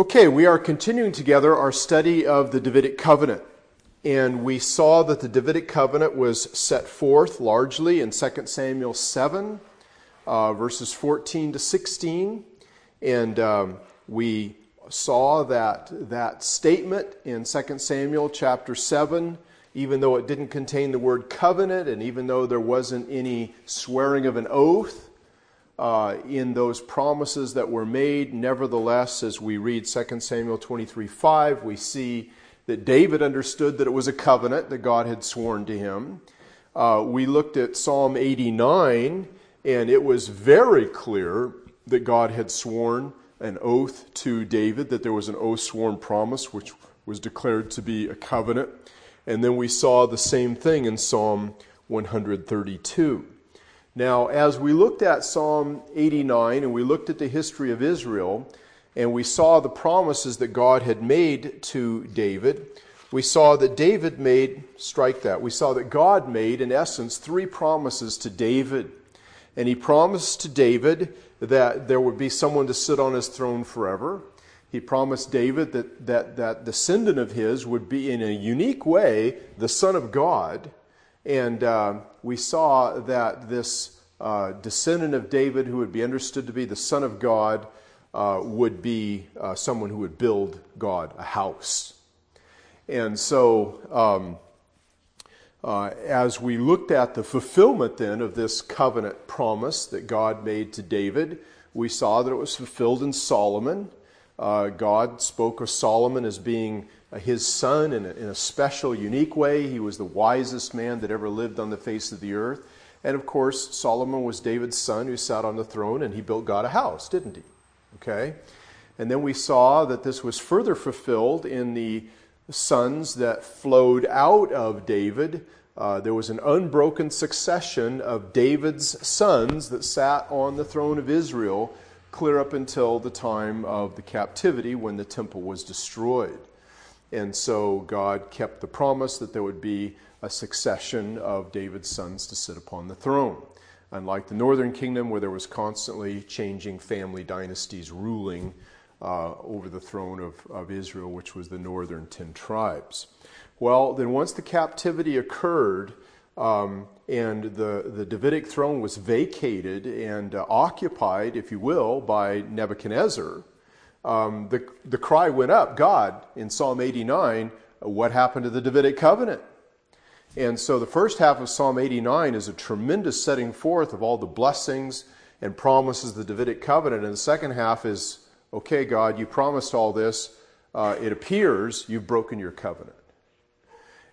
Okay, we are continuing together our study of the Davidic covenant. And we saw that the Davidic covenant was set forth largely in 2 Samuel 7, uh, verses 14 to 16. And um, we saw that that statement in 2 Samuel chapter 7, even though it didn't contain the word covenant, and even though there wasn't any swearing of an oath, uh, in those promises that were made. Nevertheless, as we read 2 Samuel 23 5, we see that David understood that it was a covenant that God had sworn to him. Uh, we looked at Psalm 89, and it was very clear that God had sworn an oath to David, that there was an oath sworn promise, which was declared to be a covenant. And then we saw the same thing in Psalm 132. Now, as we looked at Psalm 89 and we looked at the history of Israel, and we saw the promises that God had made to David, we saw that David made, strike that, we saw that God made, in essence, three promises to David. And he promised to David that there would be someone to sit on his throne forever. He promised David that, that that descendant of his would be, in a unique way, the Son of God. And uh, we saw that this uh, descendant of David, who would be understood to be the Son of God, uh, would be uh, someone who would build God a house. And so, um, uh, as we looked at the fulfillment then of this covenant promise that God made to David, we saw that it was fulfilled in Solomon. Uh, God spoke of Solomon as being his son in a, in a special, unique way. He was the wisest man that ever lived on the face of the earth. And of course, Solomon was David's son who sat on the throne and he built God a house, didn't he? Okay? And then we saw that this was further fulfilled in the sons that flowed out of David. Uh, there was an unbroken succession of David's sons that sat on the throne of Israel clear up until the time of the captivity when the temple was destroyed. And so God kept the promise that there would be a succession of David's sons to sit upon the throne. Unlike the northern kingdom, where there was constantly changing family dynasties ruling uh, over the throne of, of Israel, which was the northern ten tribes. Well, then once the captivity occurred, um, and the, the Davidic throne was vacated and uh, occupied, if you will, by Nebuchadnezzar, um, the, the cry went up God, in Psalm 89, what happened to the Davidic covenant? And so the first half of Psalm 89 is a tremendous setting forth of all the blessings and promises of the Davidic covenant. And the second half is, okay, God, you promised all this. Uh, it appears you've broken your covenant.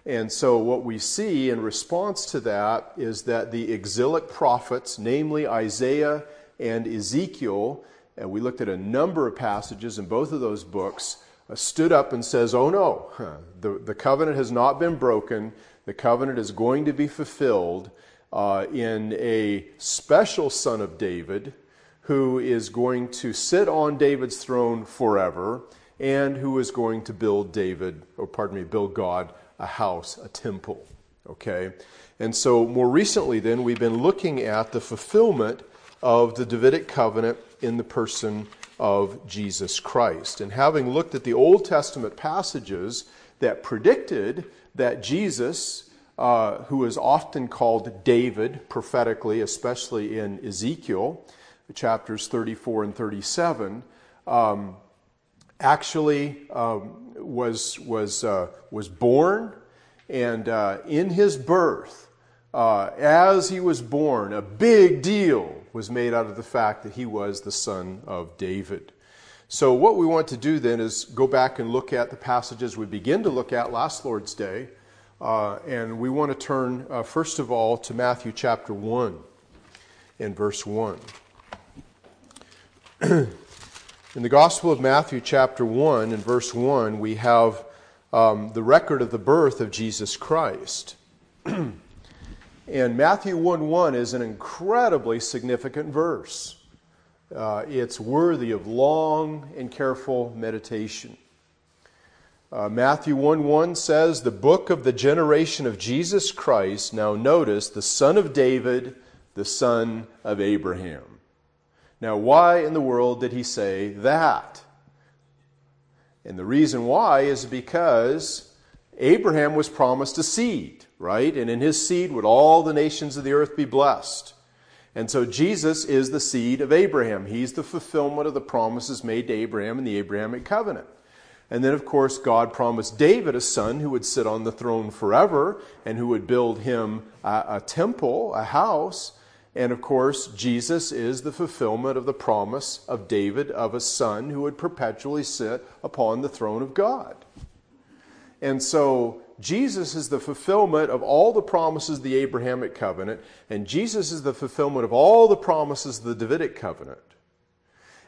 And so, what we see in response to that is that the exilic prophets, namely Isaiah and Ezekiel, and we looked at a number of passages in both of those books, uh, stood up and says, Oh no, the, the covenant has not been broken. The covenant is going to be fulfilled uh, in a special son of David who is going to sit on David's throne forever and who is going to build David, or pardon me, build God a house, a temple. Okay? And so more recently, then, we've been looking at the fulfillment of the Davidic covenant in the person of Jesus Christ. And having looked at the Old Testament passages that predicted that Jesus, uh, who is often called David prophetically, especially in Ezekiel, chapters 34 and 37, um, actually um, was, was, uh, was born, and uh, in his birth, uh, as he was born, a big deal was made out of the fact that he was the son of David. So, what we want to do then is go back and look at the passages we begin to look at last Lord's Day. Uh, and we want to turn, uh, first of all, to Matthew chapter 1 and verse 1. In the Gospel of Matthew, chapter 1, and verse 1, we have um, the record of the birth of Jesus Christ. And Matthew 1 1 is an incredibly significant verse. Uh, it's worthy of long and careful meditation. Uh, Matthew 1 1 says, The book of the generation of Jesus Christ, now notice, the son of David, the son of Abraham. Now, why in the world did he say that? And the reason why is because Abraham was promised a seed, right? And in his seed would all the nations of the earth be blessed. And so Jesus is the seed of Abraham. He's the fulfillment of the promises made to Abraham in the Abrahamic covenant. And then, of course, God promised David a son who would sit on the throne forever and who would build him a, a, temple, a house. And of course, Jesus is the fulfillment of the promise of David of a son who would perpetually sit upon the throne of God. And so, Jesus is the fulfillment of all the promises of the Abrahamic covenant, and Jesus is the fulfillment of all the promises of the Davidic covenant.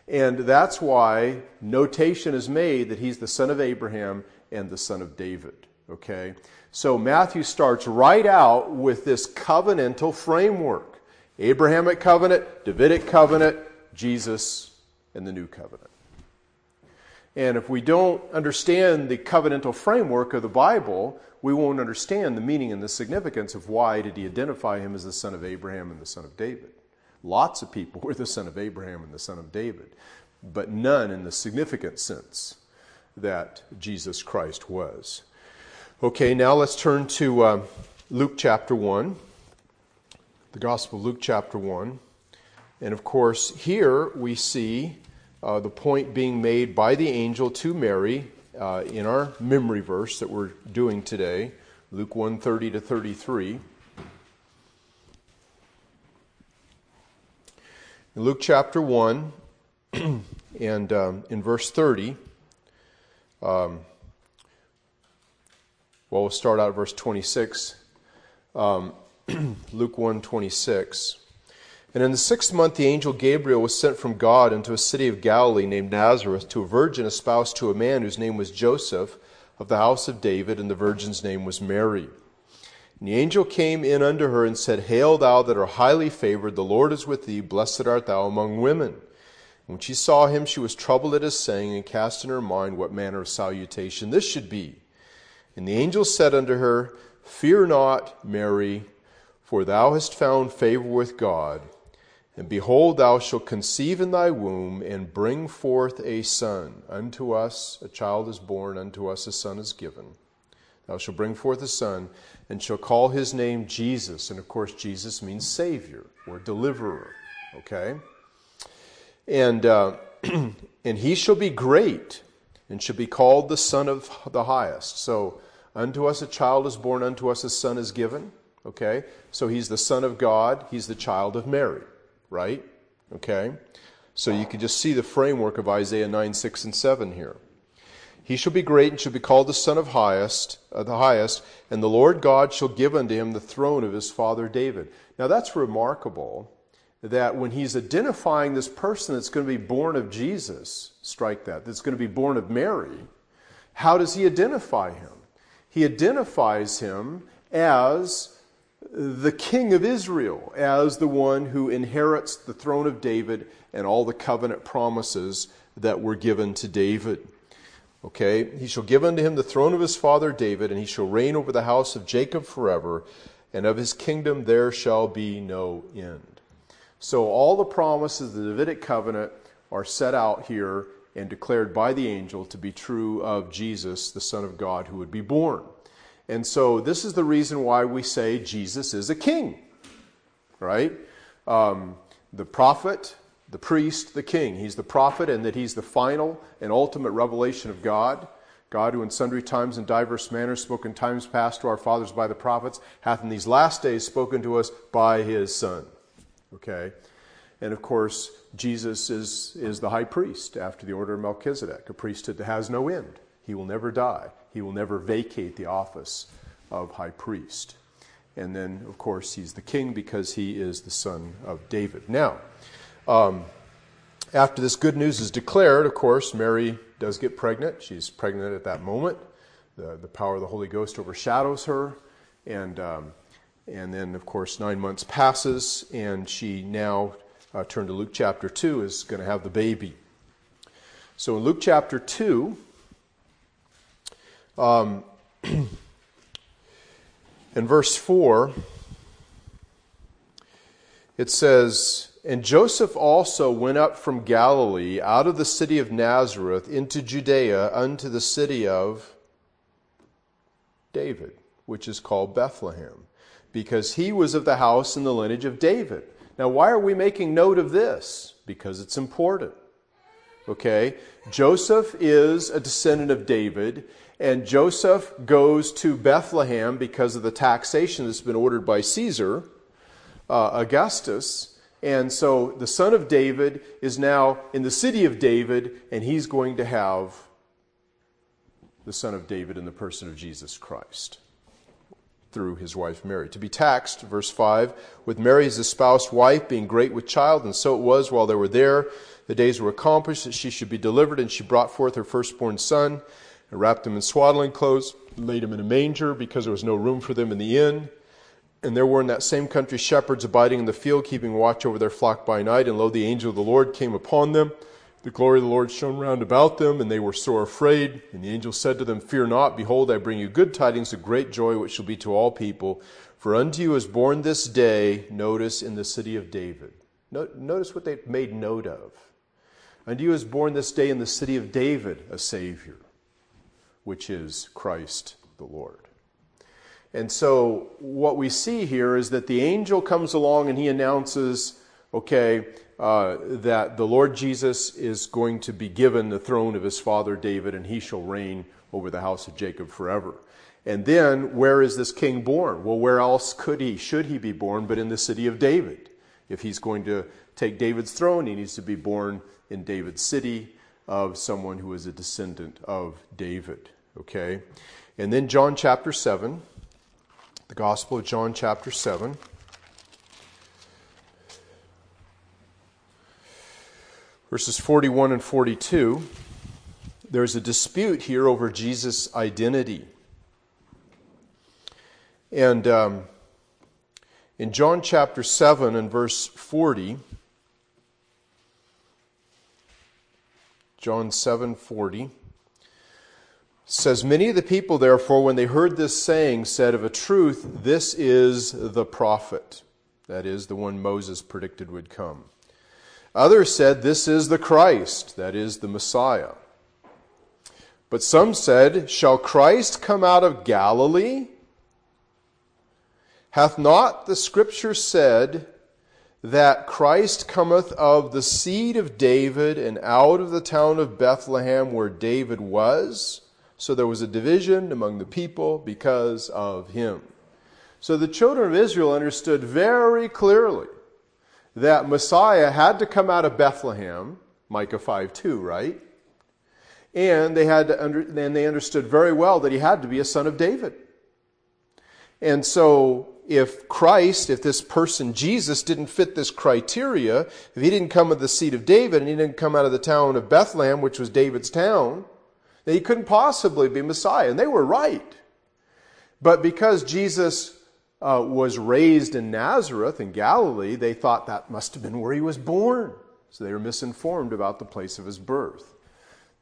And that's why notation is made that he's the son of Abraham and the son of David. Okay? So Matthew starts right out with this covenantal framework Abrahamic covenant, Davidic covenant, Jesus, and the new covenant. And if we don't understand the covenantal framework of the Bible, we won't understand the meaning and the significance of why did he identify him as the son of Abraham and the son of David. Lots of people were the son of Abraham and the son of David, but none in the significant sense that Jesus Christ was. Okay, now let's turn to uh, Luke chapter 1, the Gospel of Luke chapter 1. And of course, here we see uh, the point being made by the angel to Mary uh, in our memory verse that we're doing today, Luke 1 30 to 33. In Luke chapter 1 and um, in verse 30, um, well, we'll start out at verse 26. Um, Luke 1 26. And in the sixth month, the angel Gabriel was sent from God into a city of Galilee named Nazareth to a virgin espoused to a man whose name was Joseph of the house of David, and the virgin's name was Mary. And the angel came in unto her and said, Hail, thou that art highly favored, the Lord is with thee, blessed art thou among women. And when she saw him, she was troubled at his saying, and cast in her mind what manner of salutation this should be. And the angel said unto her, Fear not, Mary, for thou hast found favor with God. And behold, thou shalt conceive in thy womb, and bring forth a son. Unto us a child is born, unto us a son is given. Thou shalt bring forth a son, and shall call his name Jesus. And of course, Jesus means Savior or Deliverer. Okay? And, uh, and he shall be great, and shall be called the Son of the Highest. So, unto us a child is born, unto us a son is given. Okay? So he's the Son of God, he's the child of Mary, right? Okay? So you can just see the framework of Isaiah 9, 6, and 7 here. He shall be great and shall be called the Son of highest, uh, the highest, and the Lord God shall give unto him the throne of his father David. Now that's remarkable that when he's identifying this person that's going to be born of Jesus, strike that, that's going to be born of Mary, how does he identify him? He identifies him as the king of Israel, as the one who inherits the throne of David and all the covenant promises that were given to David. Okay, he shall give unto him the throne of his father David, and he shall reign over the house of Jacob forever, and of his kingdom there shall be no end. So all the promises of the Davidic covenant are set out here and declared by the angel to be true of Jesus, the Son of God, who would be born. And so this is the reason why we say Jesus is a king, right? Um, the prophet the priest, the king. He's the prophet, and that he's the final and ultimate revelation of God. God, who in sundry times and diverse manners spoke in times past to our fathers by the prophets, hath in these last days spoken to us by his Son. Okay? And of course, Jesus is, is the high priest after the order of Melchizedek, a priesthood that has no end. He will never die, he will never vacate the office of high priest. And then, of course, he's the king because he is the son of David. Now, um, after this good news is declared, of course, Mary does get pregnant. She's pregnant at that moment. The, the power of the Holy Ghost overshadows her. And, um, and then, of course, nine months passes, and she now, uh, turn to Luke chapter 2, is going to have the baby. So in Luke chapter 2, um, in verse 4, it says, And Joseph also went up from Galilee out of the city of Nazareth into Judea unto the city of David, which is called Bethlehem, because he was of the house and the lineage of David. Now, why are we making note of this? Because it's important. Okay? Joseph is a descendant of David, and Joseph goes to Bethlehem because of the taxation that's been ordered by Caesar, uh, Augustus. And so the son of David is now in the city of David, and he's going to have the son of David in the person of Jesus Christ through his wife Mary. To be taxed, verse 5, with Mary his espoused wife, being great with child, and so it was while they were there. The days were accomplished that she should be delivered, and she brought forth her firstborn son and wrapped him in swaddling clothes, laid him in a manger because there was no room for them in the inn. And there were in that same country shepherds abiding in the field, keeping watch over their flock by night. And lo, the angel of the Lord came upon them. The glory of the Lord shone round about them, and they were sore afraid. And the angel said to them, Fear not, behold, I bring you good tidings of great joy, which shall be to all people. For unto you is born this day, notice, in the city of David. Notice what they've made note of. Unto you is born this day in the city of David a Savior which is Christ the Lord. And so, what we see here is that the angel comes along and he announces, okay, uh, that the Lord Jesus is going to be given the throne of his father David, and he shall reign over the house of Jacob forever. And then, where is this king born? Well, where else could he, should he be born, but in the city of David? If he's going to take David's throne, he needs to be born in David's city of someone who is a descendant of David. Okay? And then John chapter 7, the Gospel of John chapter 7. Verses 41 and 42. There's a dispute here over Jesus' identity. And um, in John chapter 7 and verse 40, John 7:40 says many of the people therefore when they heard this saying said of a truth this is the prophet that is the one moses predicted would come. Others said this is the christ that is the messiah. But some said shall christ come out of galilee? Hath not the scripture said that christ cometh of the seed of david and out of the town of bethlehem where david was so there was a division among the people because of him. So the children of Israel understood very clearly that Messiah had to come out of Bethlehem, Micah 5 2, right? And they, had to under, and they understood very well that he had to be a son of David. And so, if Christ, if this person, Jesus, didn't fit this criteria, if he didn't come of the seed of David and he didn't come out of the town of Bethlehem, which was David's town, then he couldn't possibly be Messiah. And they were right. But because Jesus uh, was raised in Nazareth in Galilee, they thought that must have been where he was born. So they were misinformed about the place of his birth.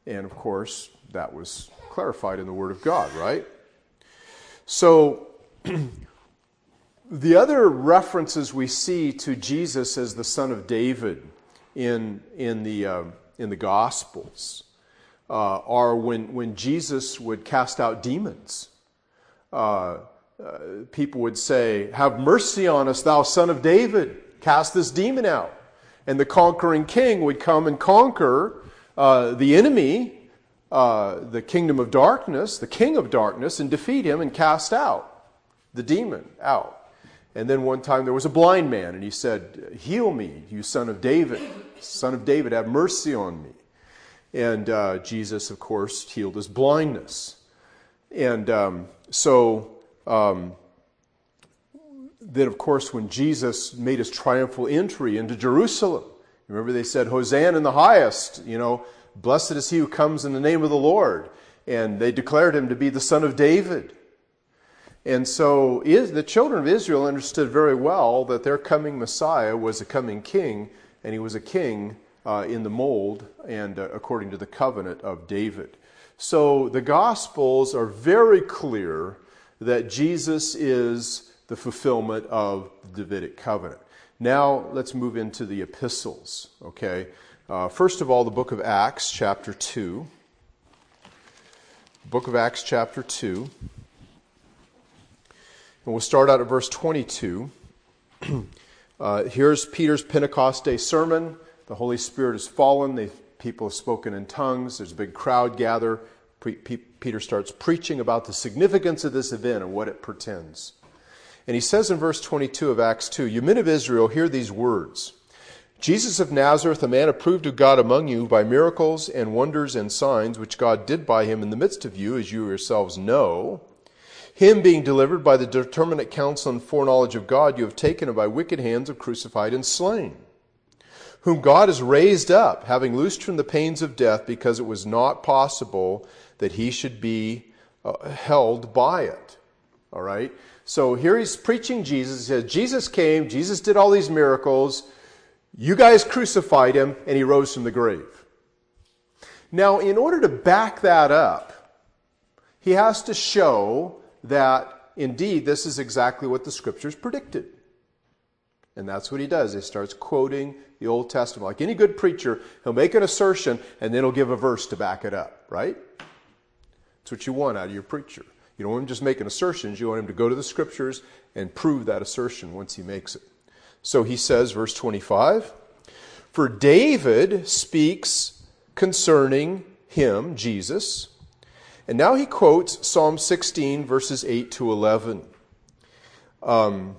And of course, that was clarified in the Word of God, right? So, the other references we see to Jesus as the son of David in, in, the, uh, in the Gospels uh, are when, when Jesus would cast out demons. Uh, uh, people would say, Have mercy on us, thou son of David, cast this demon out. And the conquering king would come and conquer uh, the enemy, uh, the kingdom of darkness, the king of darkness, and defeat him and cast out the demon out. And then one time there was a blind man, and he said, Heal me, you son of David. Son of David, have mercy on me. And uh, Jesus, of course, healed his blindness. And um, so, um, then, of course, when Jesus made his triumphal entry into Jerusalem, remember they said, Hosanna in the highest, you know, blessed is he who comes in the name of the Lord. And they declared him to be the son of David. And so the children of Israel understood very well that their coming Messiah was a coming king, and he was a king uh, in the mold and uh, according to the covenant of David. So the Gospels are very clear that Jesus is the fulfillment of the Davidic covenant. Now let's move into the epistles, okay? Uh, first of all, the book of Acts, chapter 2. Book of Acts, chapter 2. And we'll start out at verse 22. uh, here's Peter's Pentecost Day sermon. The Holy Spirit has fallen. The people have spoken in tongues. There's a big crowd gather. Pre- Peter starts preaching about the significance of this event and what it portends. And he says in verse 22 of Acts 2 You men of Israel, hear these words Jesus of Nazareth, a man approved of God among you by miracles and wonders and signs which God did by him in the midst of you, as you yourselves know. Him being delivered by the determinate counsel and foreknowledge of God, you have taken and by wicked hands have crucified and slain. Whom God has raised up, having loosed from the pains of death, because it was not possible that he should be uh, held by it. All right? So here he's preaching Jesus. He says, Jesus came, Jesus did all these miracles. You guys crucified him, and he rose from the grave. Now, in order to back that up, he has to show that indeed this is exactly what the scriptures predicted. And that's what he does. He starts quoting the Old Testament. Like any good preacher, he'll make an assertion and then he'll give a verse to back it up, right? That's what you want out of your preacher. You don't want him just making assertions. You want him to go to the scriptures and prove that assertion once he makes it. So he says, verse 25, For David speaks concerning him, Jesus, and now he quotes Psalm 16, verses 8 to 11. Um,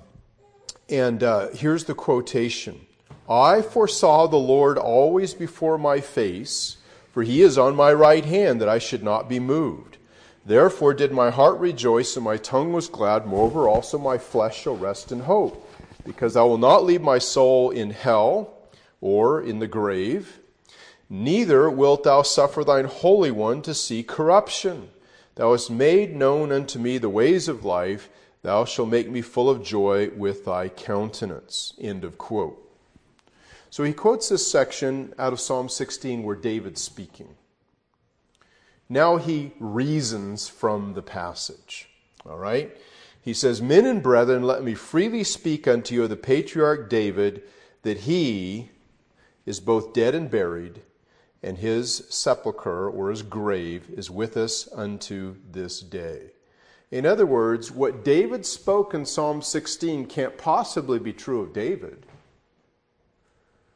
and uh, here's the quotation I foresaw the Lord always before my face, for he is on my right hand, that I should not be moved. Therefore did my heart rejoice, and my tongue was glad. Moreover, also my flesh shall rest in hope, because I will not leave my soul in hell or in the grave Neither wilt thou suffer thine Holy One to see corruption. Thou hast made known unto me the ways of life. Thou shalt make me full of joy with thy countenance. End of quote. So he quotes this section out of Psalm 16 where David's speaking. Now he reasons from the passage. All right? He says, Men and brethren, let me freely speak unto you of the patriarch David, that he is both dead and buried and his sepulchre or his grave is with us unto this day. In other words, what David spoke in Psalm 16 can't possibly be true of David.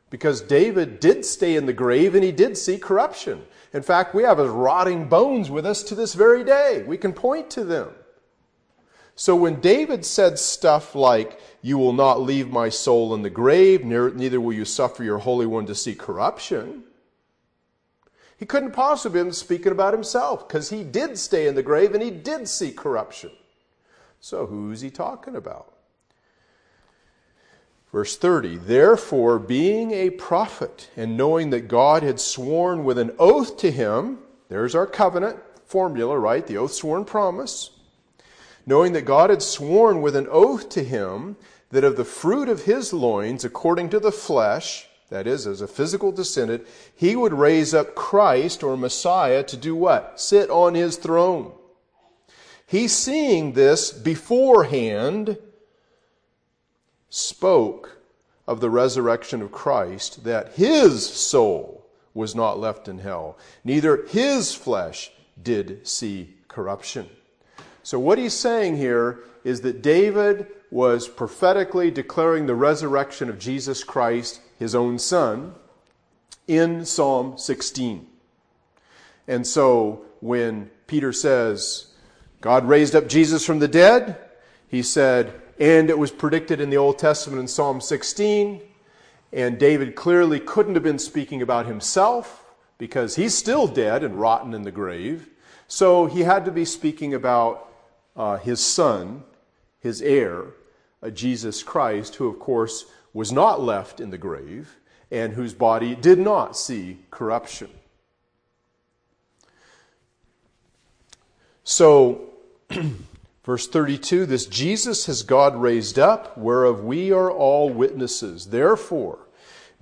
Because David did stay in the grave and he did see corruption. In fact, we have his rotting bones with us to this very day. We can point to them. So when David said stuff like, You will not leave my soul in the grave, neither will you suffer your Holy One to see corruption, he couldn't possibly have been speaking about himself because he did stay in the grave and he did see corruption. So who's he talking about? Verse 30 Therefore, being a prophet and knowing that God had sworn with an oath to him, there's our covenant formula, right? The oath sworn promise. Knowing that God had sworn with an oath to him that of the fruit of his loins, according to the flesh, that is, as a physical descendant, he would raise up Christ or Messiah to do what? Sit on his throne. He, seeing this beforehand, spoke of the resurrection of Christ, that his soul was not left in hell, neither his flesh did see corruption. So, what he's saying here is that David was prophetically declaring the resurrection of Jesus Christ his own son, in Psalm 16. And so when Peter says, God raised up Jesus from the dead, he said, and it was predicted in the Old Testament in Psalm 16, and David clearly couldn't have been speaking about himself because he's still dead and rotten in the grave. So he had to be speaking about uh, his son, his heir, uh, Jesus Christ, who, of course, was not left in the grave and whose body did not see corruption. So, verse 32 this Jesus has God raised up, whereof we are all witnesses. Therefore,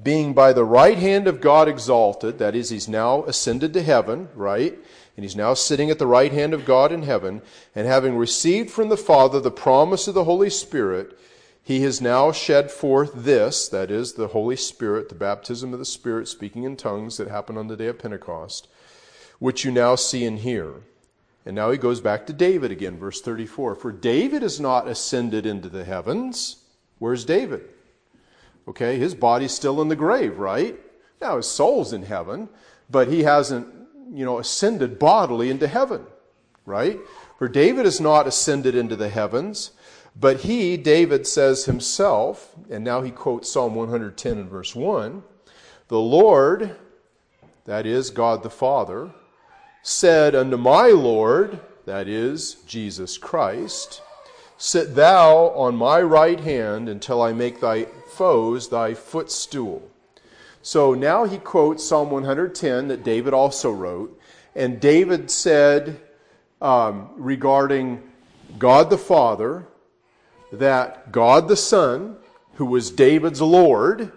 being by the right hand of God exalted, that is, he's now ascended to heaven, right? And he's now sitting at the right hand of God in heaven, and having received from the Father the promise of the Holy Spirit, He has now shed forth this, that is, the Holy Spirit, the baptism of the Spirit, speaking in tongues that happened on the day of Pentecost, which you now see and hear. And now he goes back to David again, verse 34. For David is not ascended into the heavens. Where's David? Okay, his body's still in the grave, right? Now his soul's in heaven, but he hasn't, you know, ascended bodily into heaven, right? For David is not ascended into the heavens, but he, David says himself, and now he quotes Psalm 110 and verse 1 The Lord, that is God the Father, said unto my Lord, that is Jesus Christ, Sit thou on my right hand until I make thy foes thy footstool. So now he quotes Psalm 110 that David also wrote. And David said um, regarding God the Father that God the Son, who was David's Lord,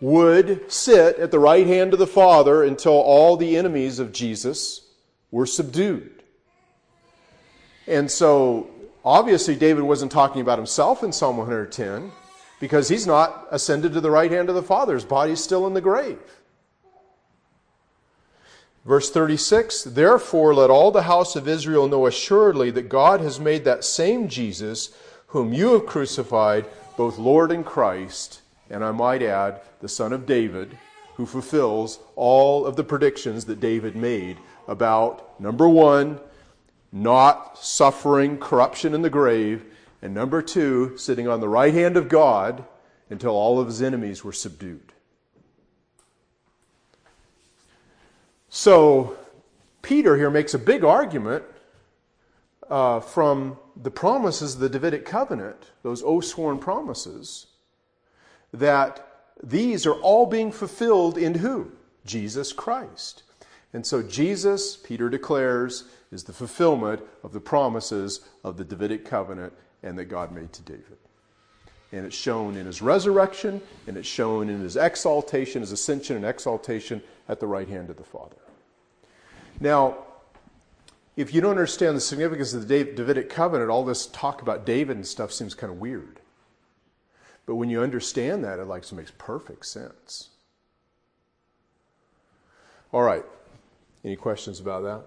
would sit at the right hand of the Father until all the enemies of Jesus were subdued. And so, obviously, David wasn't talking about himself in Psalm 110 because he's not ascended to the right hand of the Father. His body's still in the grave. Verse 36 Therefore, let all the house of Israel know assuredly that God has made that same Jesus, whom you have crucified, both Lord and Christ and I might add, the son of David, who fulfills all of the predictions that David made about number one, not suffering corruption in the grave, and number two, sitting on the right hand of God until all of his enemies were subdued. So, Peter here makes a big argument uh, from the promises of the Davidic covenant, those oath sworn promises that these are all being fulfilled in who? Jesus Christ. And so Jesus, Peter declares, is the fulfillment of the promises of the Davidic covenant and that God made to David. And it's shown in his resurrection, and it's shown in his exaltation, his ascension and exaltation at the right hand of the Father. Now, if you don't understand the significance of the Davidic covenant, all this talk about David and stuff seems kind of weird. But when you understand that, it like makes perfect sense. All right. Any questions about that?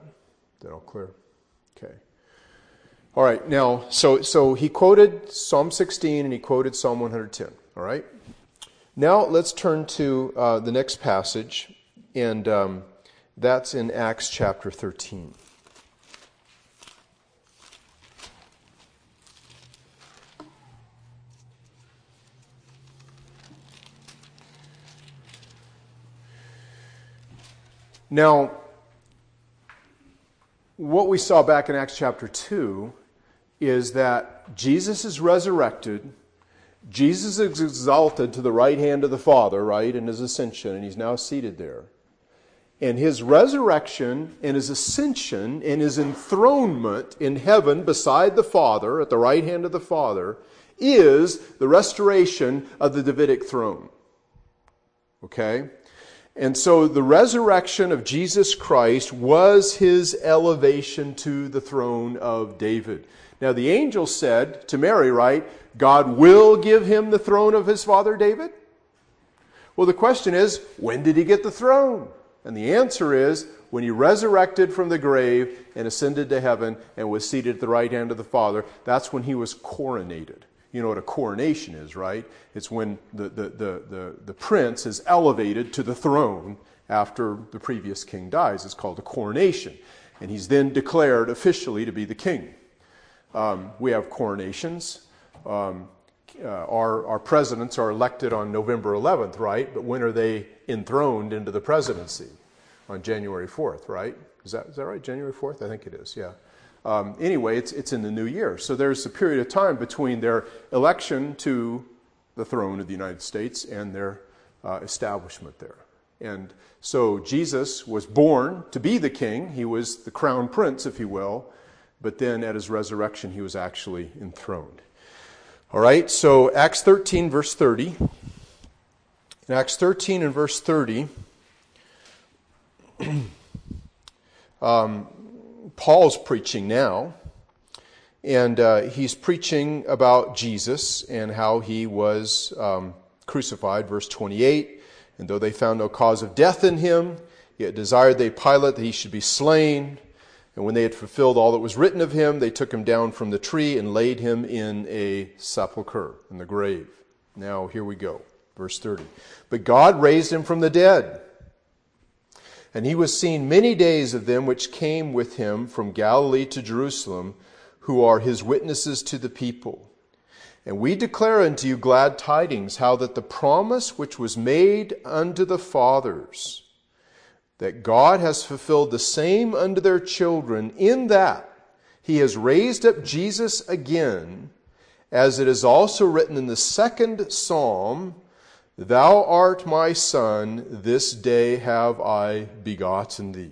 That all clear? Okay. All right. Now, so so he quoted Psalm 16 and he quoted Psalm 110. All right. Now let's turn to uh, the next passage, and um, that's in Acts chapter 13. Now, what we saw back in Acts chapter 2 is that Jesus is resurrected. Jesus is exalted to the right hand of the Father, right, in his ascension, and he's now seated there. And his resurrection and his ascension and his enthronement in heaven beside the Father, at the right hand of the Father, is the restoration of the Davidic throne. Okay? And so the resurrection of Jesus Christ was his elevation to the throne of David. Now, the angel said to Mary, right, God will give him the throne of his father David? Well, the question is, when did he get the throne? And the answer is, when he resurrected from the grave and ascended to heaven and was seated at the right hand of the Father, that's when he was coronated. You know what a coronation is, right? It's when the, the, the, the, the prince is elevated to the throne after the previous king dies. It's called a coronation. And he's then declared officially to be the king. Um, we have coronations. Um, uh, our, our presidents are elected on November 11th, right? But when are they enthroned into the presidency? On January 4th, right? Is that, is that right? January 4th? I think it is, yeah. Um, anyway, it's, it's in the new year. So there's a period of time between their election to the throne of the United States and their uh, establishment there. And so Jesus was born to be the king. He was the crown prince, if you will. But then at his resurrection, he was actually enthroned. All right, so Acts 13, verse 30. In Acts 13 and verse 30, um, Paul's preaching now, And uh, he's preaching about Jesus and how he was um, crucified, verse 28. And though they found no cause of death in him, yet desired they Pilate that he should be slain. And when they had fulfilled all that was written of him, they took him down from the tree and laid him in a sepulchre, in the grave. Now, here we go. Verse 30. But God raised him from the dead. And he was seen many days of them which came with him from Galilee to Jerusalem, who are his witnesses to the people. And we declare unto you glad tidings, how that the promise which was made unto the fathers, that God has fulfilled the same unto their children, in that he has raised up Jesus again, as it is also written in the second psalm, Thou art my son, this day have I begotten thee.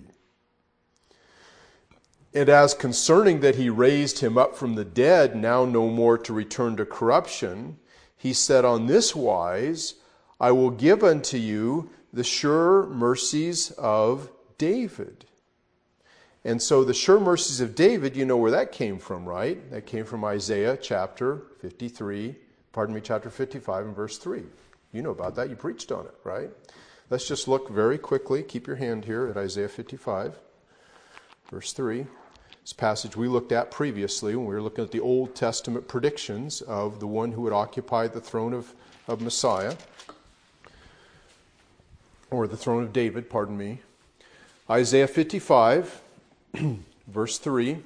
And as concerning that he raised him up from the dead, now no more to return to corruption, he said on this wise, I will give unto you the sure mercies of David. And so the sure mercies of David, you know where that came from, right? That came from Isaiah chapter 53, pardon me, chapter 55 and verse 3. You know about that. You preached on it, right? Let's just look very quickly. Keep your hand here at Isaiah 55, verse 3. This passage we looked at previously when we were looking at the Old Testament predictions of the one who would occupy the throne of, of Messiah or the throne of David, pardon me. Isaiah 55, verse 3.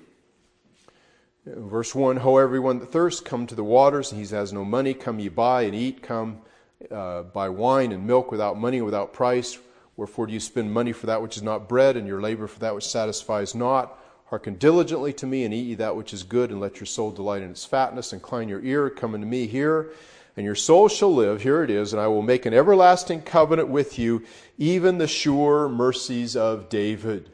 Verse 1 Ho, everyone that thirsts, come to the waters, and he has no money, come ye buy and eat, come uh, buy wine and milk without money, without price. Wherefore do you spend money for that which is not bread, and your labor for that which satisfies not? Hearken diligently to me, and eat ye that which is good, and let your soul delight in its fatness. Incline your ear, come unto me here and your soul shall live. Here it is, and I will make an everlasting covenant with you, even the sure mercies of David.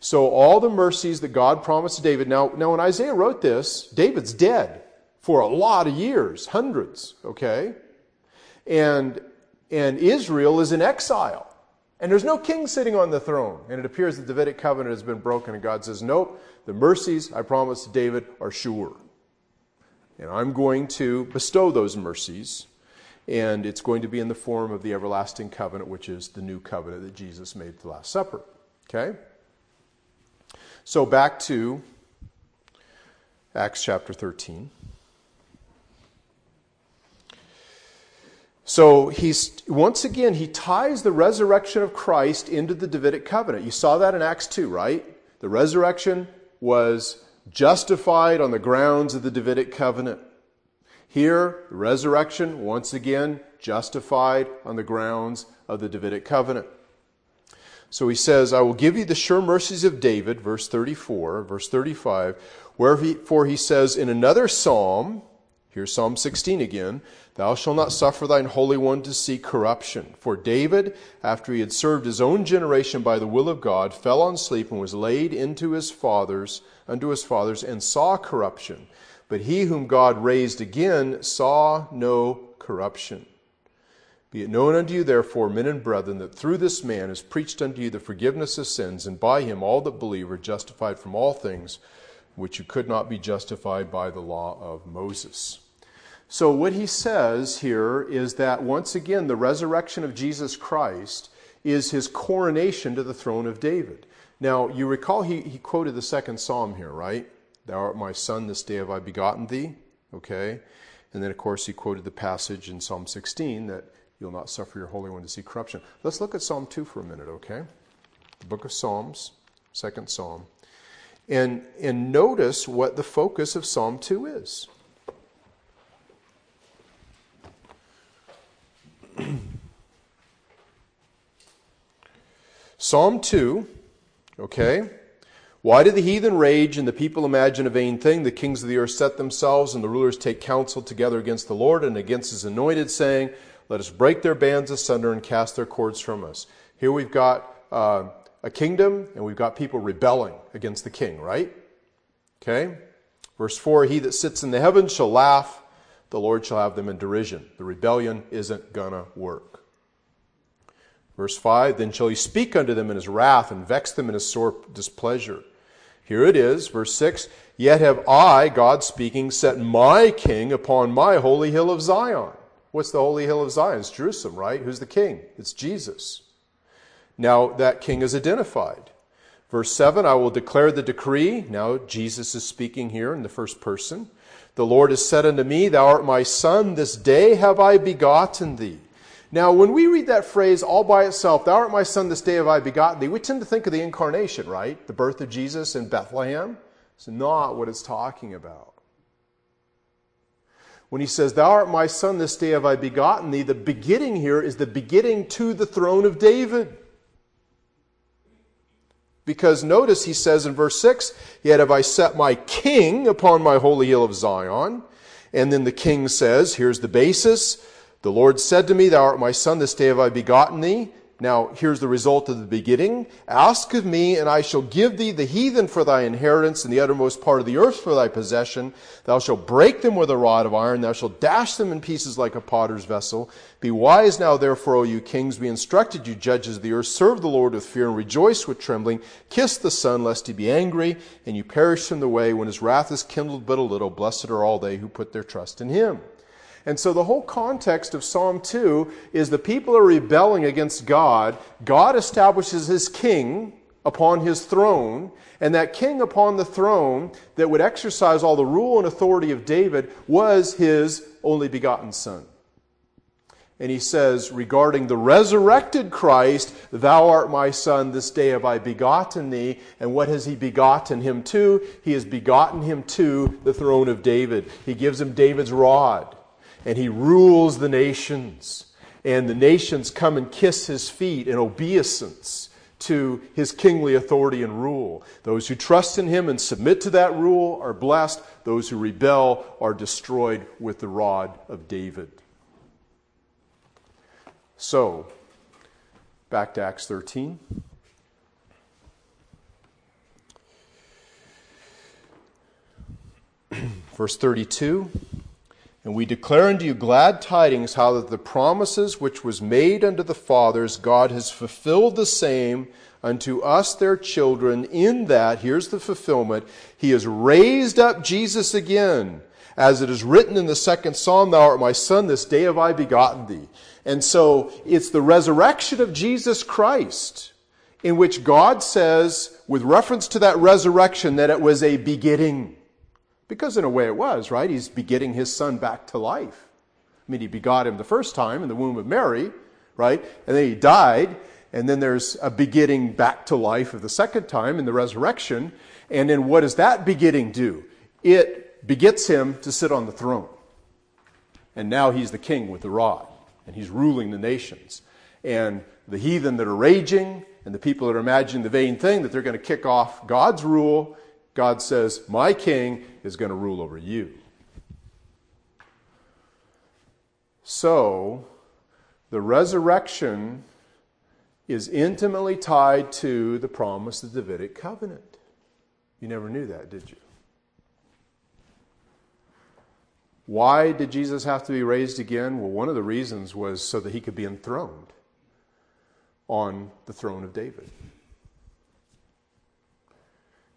So, all the mercies that God promised to David. Now, now, when Isaiah wrote this, David's dead for a lot of years, hundreds, okay? And, and Israel is in exile. And there's no king sitting on the throne. And it appears the Davidic covenant has been broken, and God says, Nope, the mercies I promised to David are sure. And I'm going to bestow those mercies, and it's going to be in the form of the everlasting covenant, which is the new covenant that Jesus made at the Last Supper. Okay? So back to Acts chapter 13. So he's once again he ties the resurrection of Christ into the Davidic covenant. You saw that in Acts 2, right? The resurrection was justified on the grounds of the Davidic covenant. Here, the resurrection, once again, justified on the grounds of the Davidic covenant. So he says, I will give you the sure mercies of David, verse 34, verse 35, wherefore he says in another psalm, here's Psalm 16 again, Thou shalt not suffer thine Holy One to see corruption. For David, after he had served his own generation by the will of God, fell on sleep and was laid into his fathers, unto his fathers, and saw corruption. But he whom God raised again saw no corruption. Be it known unto you, therefore, men and brethren, that through this man is preached unto you the forgiveness of sins, and by him all that believe are justified from all things which you could not be justified by the law of Moses. So, what he says here is that once again, the resurrection of Jesus Christ is his coronation to the throne of David. Now, you recall he, he quoted the second psalm here, right? Thou art my son, this day have I begotten thee. Okay? And then, of course, he quoted the passage in Psalm 16 that you'll not suffer your Holy One to see corruption. Let's look at Psalm 2 for a minute, okay? The book of Psalms, second psalm. And, and notice what the focus of Psalm 2 is. Psalm 2, okay? Why do the heathen rage and the people imagine a vain thing? The kings of the earth set themselves and the rulers take counsel together against the Lord and against his anointed, saying, Let us break their bands asunder and cast their cords from us. Here we've got uh, a kingdom and we've got people rebelling against the king, right? Okay? Verse 4 He that sits in the heavens shall laugh the Lord shall have them in derision. The rebellion isn't going to work. Verse 5 Then shall he speak unto them in his wrath and vex them in his sore displeasure. Here it is, verse 6 Yet have I, God speaking, set my king upon my holy hill of Zion. What's the holy hill of Zion? It's Jerusalem, right? Who's the king? It's Jesus. Now that king is identified. Verse 7 I will declare the decree. Now Jesus is speaking here in the first person. The Lord has said unto me, Thou art my son, this day have I begotten thee. Now, when we read that phrase all by itself, Thou art my son, this day have I begotten thee, we tend to think of the incarnation, right? The birth of Jesus in Bethlehem. It's not what it's talking about. When he says, Thou art my son, this day have I begotten thee, the beginning here is the beginning to the throne of David. Because notice he says in verse 6, Yet have I set my king upon my holy hill of Zion. And then the king says, Here's the basis. The Lord said to me, Thou art my son, this day have I begotten thee. Now, here's the result of the beginning. Ask of me, and I shall give thee the heathen for thy inheritance, and the uttermost part of the earth for thy possession. Thou shalt break them with a rod of iron, thou shalt dash them in pieces like a potter's vessel. Be wise now, therefore, O you kings, be instructed, you judges of the earth. Serve the Lord with fear, and rejoice with trembling. Kiss the Son, lest he be angry, and you perish from the way when his wrath is kindled but a little. Blessed are all they who put their trust in him. And so the whole context of Psalm 2 is the people are rebelling against God. God establishes his king upon his throne, and that king upon the throne that would exercise all the rule and authority of David was his only begotten son. And he says, regarding the resurrected Christ, Thou art my son, this day have I begotten thee. And what has he begotten him to? He has begotten him to the throne of David. He gives him David's rod and he rules the nations. And the nations come and kiss his feet in obeisance to his kingly authority and rule. Those who trust in him and submit to that rule are blessed. Those who rebel are destroyed with the rod of David. So, back to Acts 13. Verse 32. And we declare unto you glad tidings how that the promises which was made unto the fathers, God has fulfilled the same unto us their children, in that, here's the fulfillment, he has raised up Jesus again. As it is written in the second psalm, Thou art my son, this day have I begotten thee. And so it's the resurrection of Jesus Christ in which God says, with reference to that resurrection, that it was a beginning. Because in a way it was, right? He's begetting his son back to life. I mean, he begot him the first time in the womb of Mary, right? And then he died, and then there's a begetting back to life of the second time in the resurrection. And then what does that begetting do? It begets him to sit on the throne. And now he's the king with the rod, and he's ruling the nations. And the heathen that are raging, and the people that are imagining the vain thing that they're going to kick off God's rule God says, My king is going to rule over you. So, the resurrection is intimately tied to the promise of the Davidic covenant. You never knew that, did you? Why did Jesus have to be raised again? Well, one of the reasons was so that he could be enthroned on the throne of David.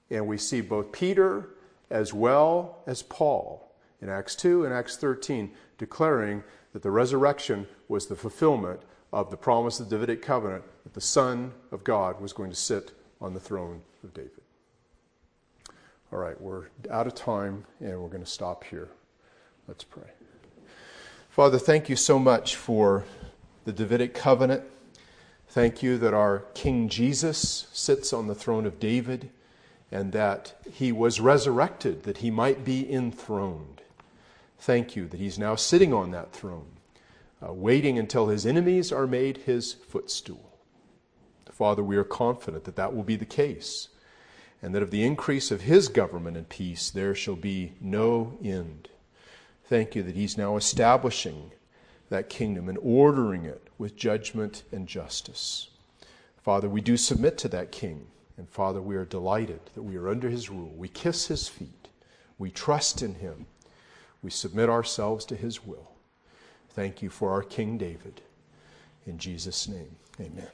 And we see both Peter as well as Paul in Acts 2 and Acts 13 declaring that the resurrection was the fulfillment of the promise of the Davidic covenant that the Son of God was going to sit on the throne of David. All right, we're out of time and we're going to stop here. Let's pray. Father, thank you so much for the Davidic covenant. Thank you that our King Jesus sits on the throne of David and that he was resurrected that he might be enthroned. Thank you that he's now sitting on that throne, uh, waiting until his enemies are made his footstool. Father, we are confident that that will be the case, and that of the increase of his government and peace there shall be no end. Thank you that he's now establishing that kingdom and ordering it with judgment and justice. Father, we do submit to that king. And Father, we are delighted that we are under his rule. We kiss his feet. We trust in him. We submit ourselves to his will. Thank you for our King David. In Jesus' name, amen.